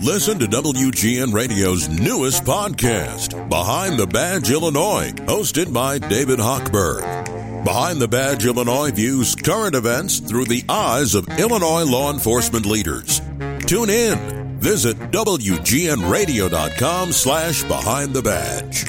Listen to WGN Radio's newest podcast, Behind the Badge Illinois, hosted by David Hochberg. Behind the Badge Illinois views current events through the eyes of Illinois law enforcement leaders. Tune in. Visit WGNRadio.com slash Behind the Badge.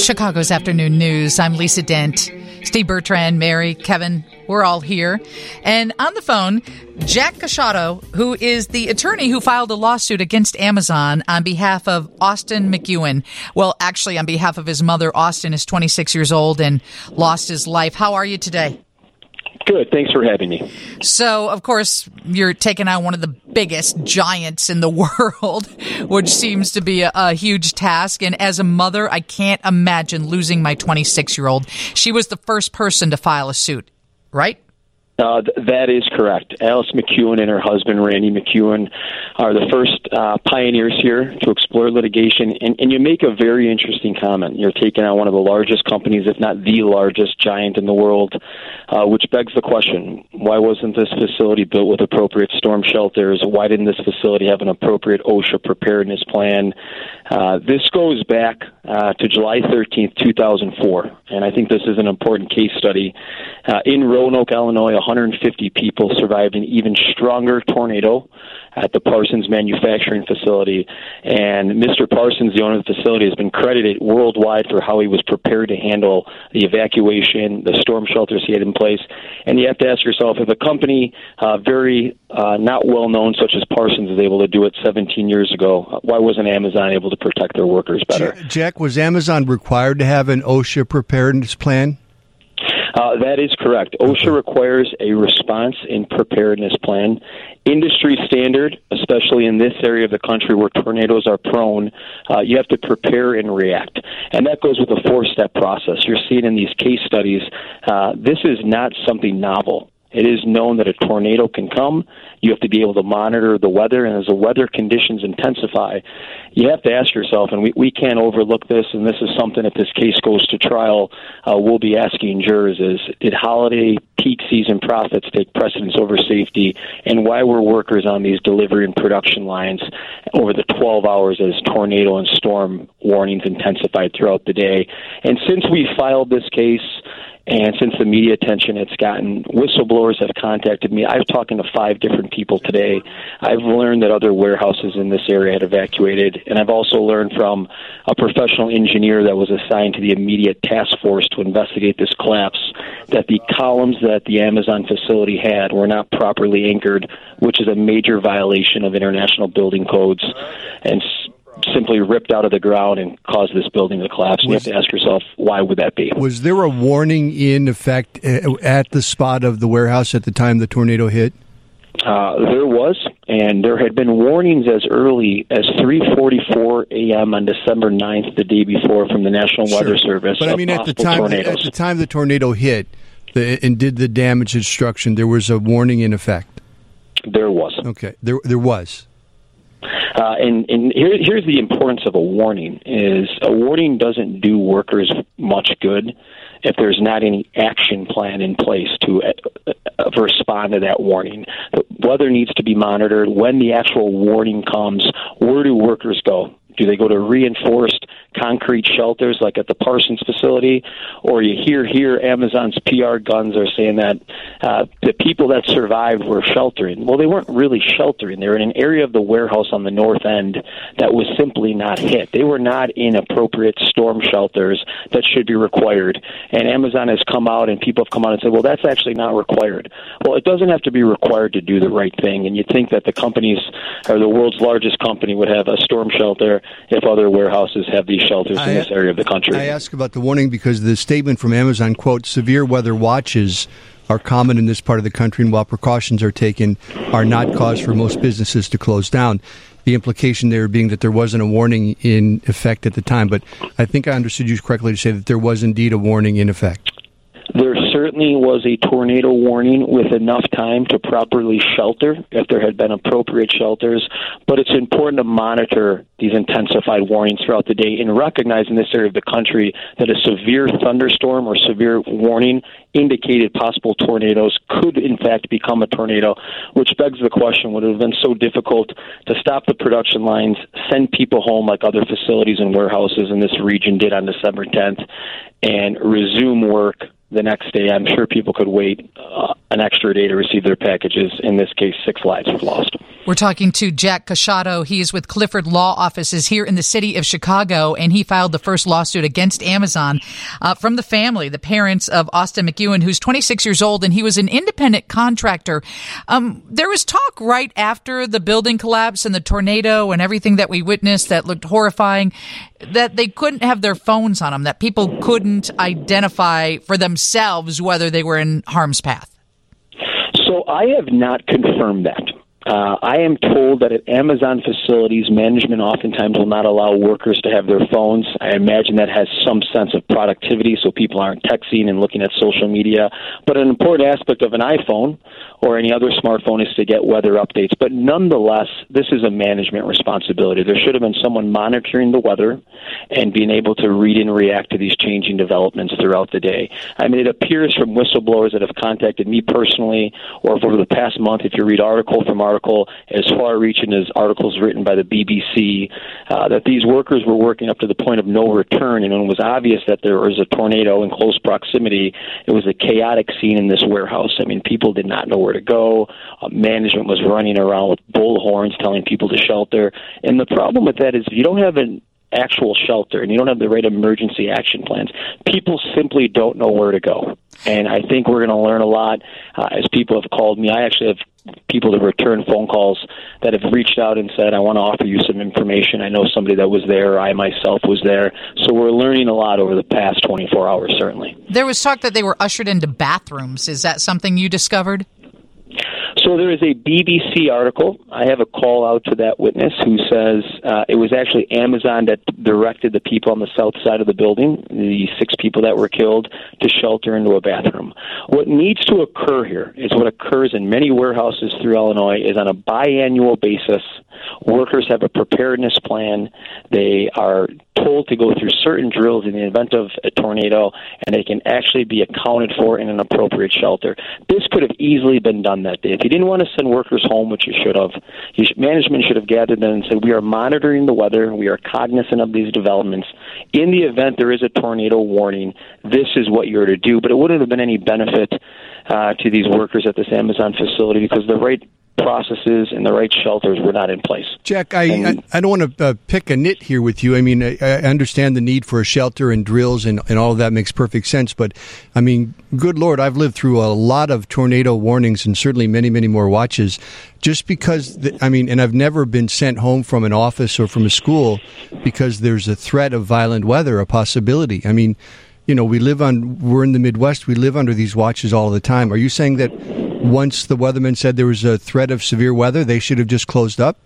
Chicago's Afternoon News. I'm Lisa Dent. Steve Bertrand, Mary, Kevin, we're all here. And on the phone, Jack Casciato, who is the attorney who filed a lawsuit against Amazon on behalf of Austin McEwen. Well, actually, on behalf of his mother. Austin is 26 years old and lost his life. How are you today? Good. Thanks for having me. So, of course, you're taking on one of the biggest giants in the world, which seems to be a, a huge task. And as a mother, I can't imagine losing my 26 year old. She was the first person to file a suit, right? Uh, th- that is correct. Alice McEwen and her husband, Randy McEwen, are the first uh, pioneers here to explore litigation. And, and you make a very interesting comment. You're taking on one of the largest companies, if not the largest giant in the world, uh, which begs the question why wasn't this facility built with appropriate storm shelters? Why didn't this facility have an appropriate OSHA preparedness plan? Uh, this goes back uh, to July 13th, 2004. And I think this is an important case study. Uh, in Roanoke, Illinois, 150 people survived an even stronger tornado at the Parsons manufacturing facility. And Mr. Parsons, the owner of the facility, has been credited worldwide for how he was prepared to handle the evacuation, the storm shelters he had in place. And you have to ask yourself if a company uh, very uh, not well known, such as Parsons, is able to do it 17 years ago, why wasn't Amazon able to protect their workers better? Jack, was Amazon required to have an OSHA preparedness plan? Uh, that is correct. OSHA requires a response and preparedness plan. Industry standard, especially in this area of the country where tornadoes are prone, uh, you have to prepare and react. And that goes with a four step process. You're seeing in these case studies, uh, this is not something novel. It is known that a tornado can come. You have to be able to monitor the weather, and as the weather conditions intensify, you have to ask yourself, and we, we can't overlook this, and this is something, if this case goes to trial, uh, we'll be asking jurors is, did holiday peak season profits take precedence over safety, and why were workers on these delivery and production lines over the 12 hours as tornado and storm warnings intensified throughout the day? And since we filed this case, and since the media attention it's gotten, whistleblowers have contacted me. I've talked to five different people today. I've learned that other warehouses in this area had evacuated, and I've also learned from a professional engineer that was assigned to the immediate task force to investigate this collapse that the columns that the Amazon facility had were not properly anchored, which is a major violation of international building codes. And simply ripped out of the ground and caused this building to collapse. And you have to ask yourself, why would that be? Was there a warning in effect uh, at the spot of the warehouse at the time the tornado hit? Uh, there was, and there had been warnings as early as 3:44 a.m. on December 9th, the day before, from the National Sure. Weather Service. But I mean, at the time, tornadoes. at the time the tornado hit the, and did the damage destruction, there was a warning in effect. there was. Okay, there there was. Uh, and and here, here's the importance of a warning: is a warning doesn't do workers much good if there's not any action plan in place to uh, uh, respond to that warning. The weather needs to be monitored. When the actual warning comes, where do workers go? Do they go to reinforced concrete shelters like at the Parsons facility? Or you hear here Amazon's PR guns are saying that uh, the people that survived were sheltering. Well, they weren't really sheltering. They were in an area of the warehouse on the north end that was simply not hit. They were not in appropriate storm shelters that should be required. And Amazon has come out and people have come out and said, well, that's actually not required. Well, it doesn't have to be required to do the right thing. And you'd think that the companies or the world's largest company would have a storm shelter if other warehouses have these shelters I- in this area of the country. I ask about the warning because the statement from Amazon quote severe weather watches are common in this part of the country, and while precautions are taken, are not cause for most businesses to close down. The implication there being that there wasn't a warning in effect at the time, but I think I understood you correctly to say that there was indeed a warning in effect. There certainly was a tornado warning with enough time to properly shelter if there had been appropriate shelters, but it's important to monitor these intensified warnings throughout the day and recognize in this area of the country that a severe thunderstorm or severe warning indicated possible tornadoes could in fact become a tornado, which begs the question would it have been so difficult to stop the production lines, send people home like other facilities and warehouses in this region did on December 10th, and resume work the next day. I'm sure people could wait uh, an extra day to receive their packages. In this case, six lives were lost. We're talking to Jack Casciato. He is with Clifford Law Offices here in the city of Chicago, and he filed the first lawsuit against Amazon uh, from the family, the parents of Austin McEwen, who's 26 years old, and he was an independent contractor. Um, there was talk right after the building collapse and the tornado and everything that we witnessed that looked horrifying that they couldn't have their phones on them, that people couldn't identify for themselves whether they were in harm's path. So I have not confirmed that. Uh, I am told that at Amazon facilities, management oftentimes will not allow workers to have their phones. I imagine that has some sense of productivity so people aren't texting and looking at social media. But an important aspect of an iPhone or any other smartphone is to get weather updates. But nonetheless, this is a management responsibility. There should have been someone monitoring the weather and being able to read and react to these changing developments throughout the day. I mean, it appears from whistleblowers that have contacted me personally or over the past month, if you read article from article, as far reaching as articles written by the BBC, uh, that these workers were working up to the point of no return. And when it was obvious that there was a tornado in close proximity, it was a chaotic scene in this warehouse. I mean, people did not know where to go. Uh, management was running around with bullhorns telling people to shelter. And the problem with that is if you don't have an actual shelter and you don't have the right emergency action plans, people simply don't know where to go. And I think we're going to learn a lot uh, as people have called me. I actually have people that return phone calls that have reached out and said, I want to offer you some information. I know somebody that was there. I myself was there. So we're learning a lot over the past 24 hours, certainly. There was talk that they were ushered into bathrooms. Is that something you discovered? So there is a BBC article. I have a call out to that witness who says uh, it was actually Amazon that directed the people on the south side of the building, the six people that were killed, to shelter into a bathroom. What needs to occur here is what occurs in many warehouses through Illinois is on a biannual basis. Workers have a preparedness plan. They are told to go through certain drills in the event of a tornado, and they can actually be accounted for in an appropriate shelter. This could have easily been done that day. If you didn't want to send workers home, which you should have, you should, management should have gathered them and said, "We are monitoring the weather. We are cognizant of these developments. In the event there is a tornado warning, this is what you're to do." But it wouldn't have been any benefit uh, to these workers at this Amazon facility because the right processes and the right shelters were not in place. Jack, I, I, I, don't want to uh, pick a nit here with you. I mean, I, I, understand the need for a shelter and drills and, and all of that makes perfect sense. But, I mean, good Lord, I've lived through a lot of tornado warnings and certainly many, many more watches. Just because, the, I mean, and I've never been sent home from an office or from a school because there's a threat of violent weather, a possibility. I mean, you know, we live on, we're in the Midwest, we live under these watches all the time. Are you saying that once the weatherman said there was a threat of severe weather, they should have just closed up?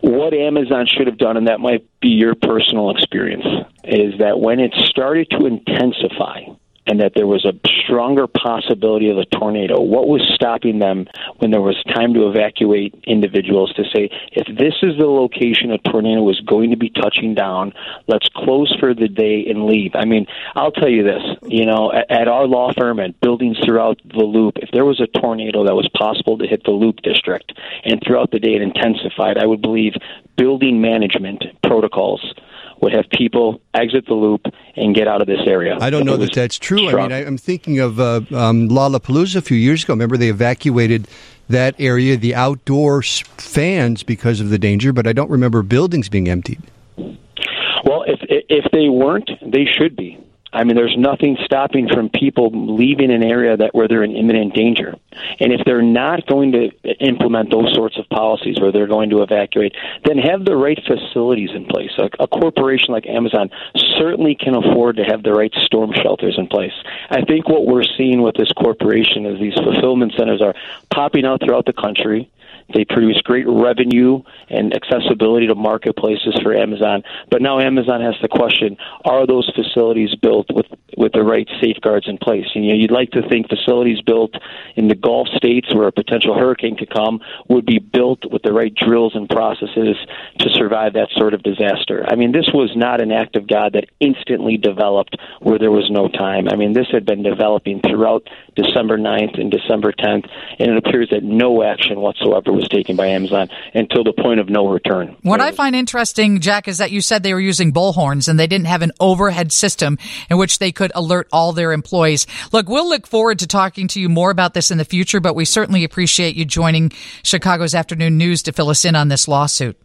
What Amazon should have done, and that might be your personal experience, is that when it started to intensify, and that there was a stronger possibility of a tornado. What was stopping them when there was time to evacuate individuals to say, if this is the location a tornado is going to be touching down, let's close for the day and leave? I mean, I'll tell you this, you know, at, at our law firm, and buildings throughout the loop, if there was a tornado that was possible to hit the loop district and throughout the day it intensified, I would believe building management protocols would have people exit the loop and get out of this area. I don't know that that's true. I mean, I, am thinking of uh, um, Lollapalooza a few years ago. Remember, they evacuated that area, the outdoor fans, because of the danger, but I don't remember buildings being emptied. Well, if if they weren't, they should be. I mean, there's nothing stopping from people leaving an area that where they're in imminent danger. And if they're not going to implement those sorts of policies where they're going to evacuate, then have the right facilities in place. A, a corporation like Amazon certainly can afford to have the right storm shelters in place. I think what we're seeing with this corporation is these fulfillment centers are popping out throughout the country They produce great revenue and accessibility to marketplaces for Amazon. But now Amazon has the question: Are those facilities built with with the right safeguards in place? And you know, you'd like to think facilities built in the Gulf states where a potential hurricane could come would be built with the right drills and processes to survive that sort of disaster. I mean, this was not an act of God that instantly developed where there was no time. I mean, this had been developing throughout December 9th and December 10th, and it appears that no action whatsoever was taken by Amazon until the point of no return. What I find interesting, Jack, is that you said they were using bullhorns and they didn't have an overhead system in which they could alert all their employees. Look, we'll look forward to talking to you more about this in the future, but we certainly appreciate you joining Chicago's Afternoon News to fill us in on this lawsuit.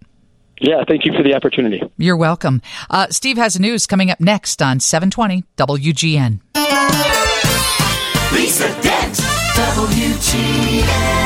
Yeah, thank you for the opportunity. You're welcome. Uh, Steve has news coming up next on 720 WGN. Lisa Dent, WGN.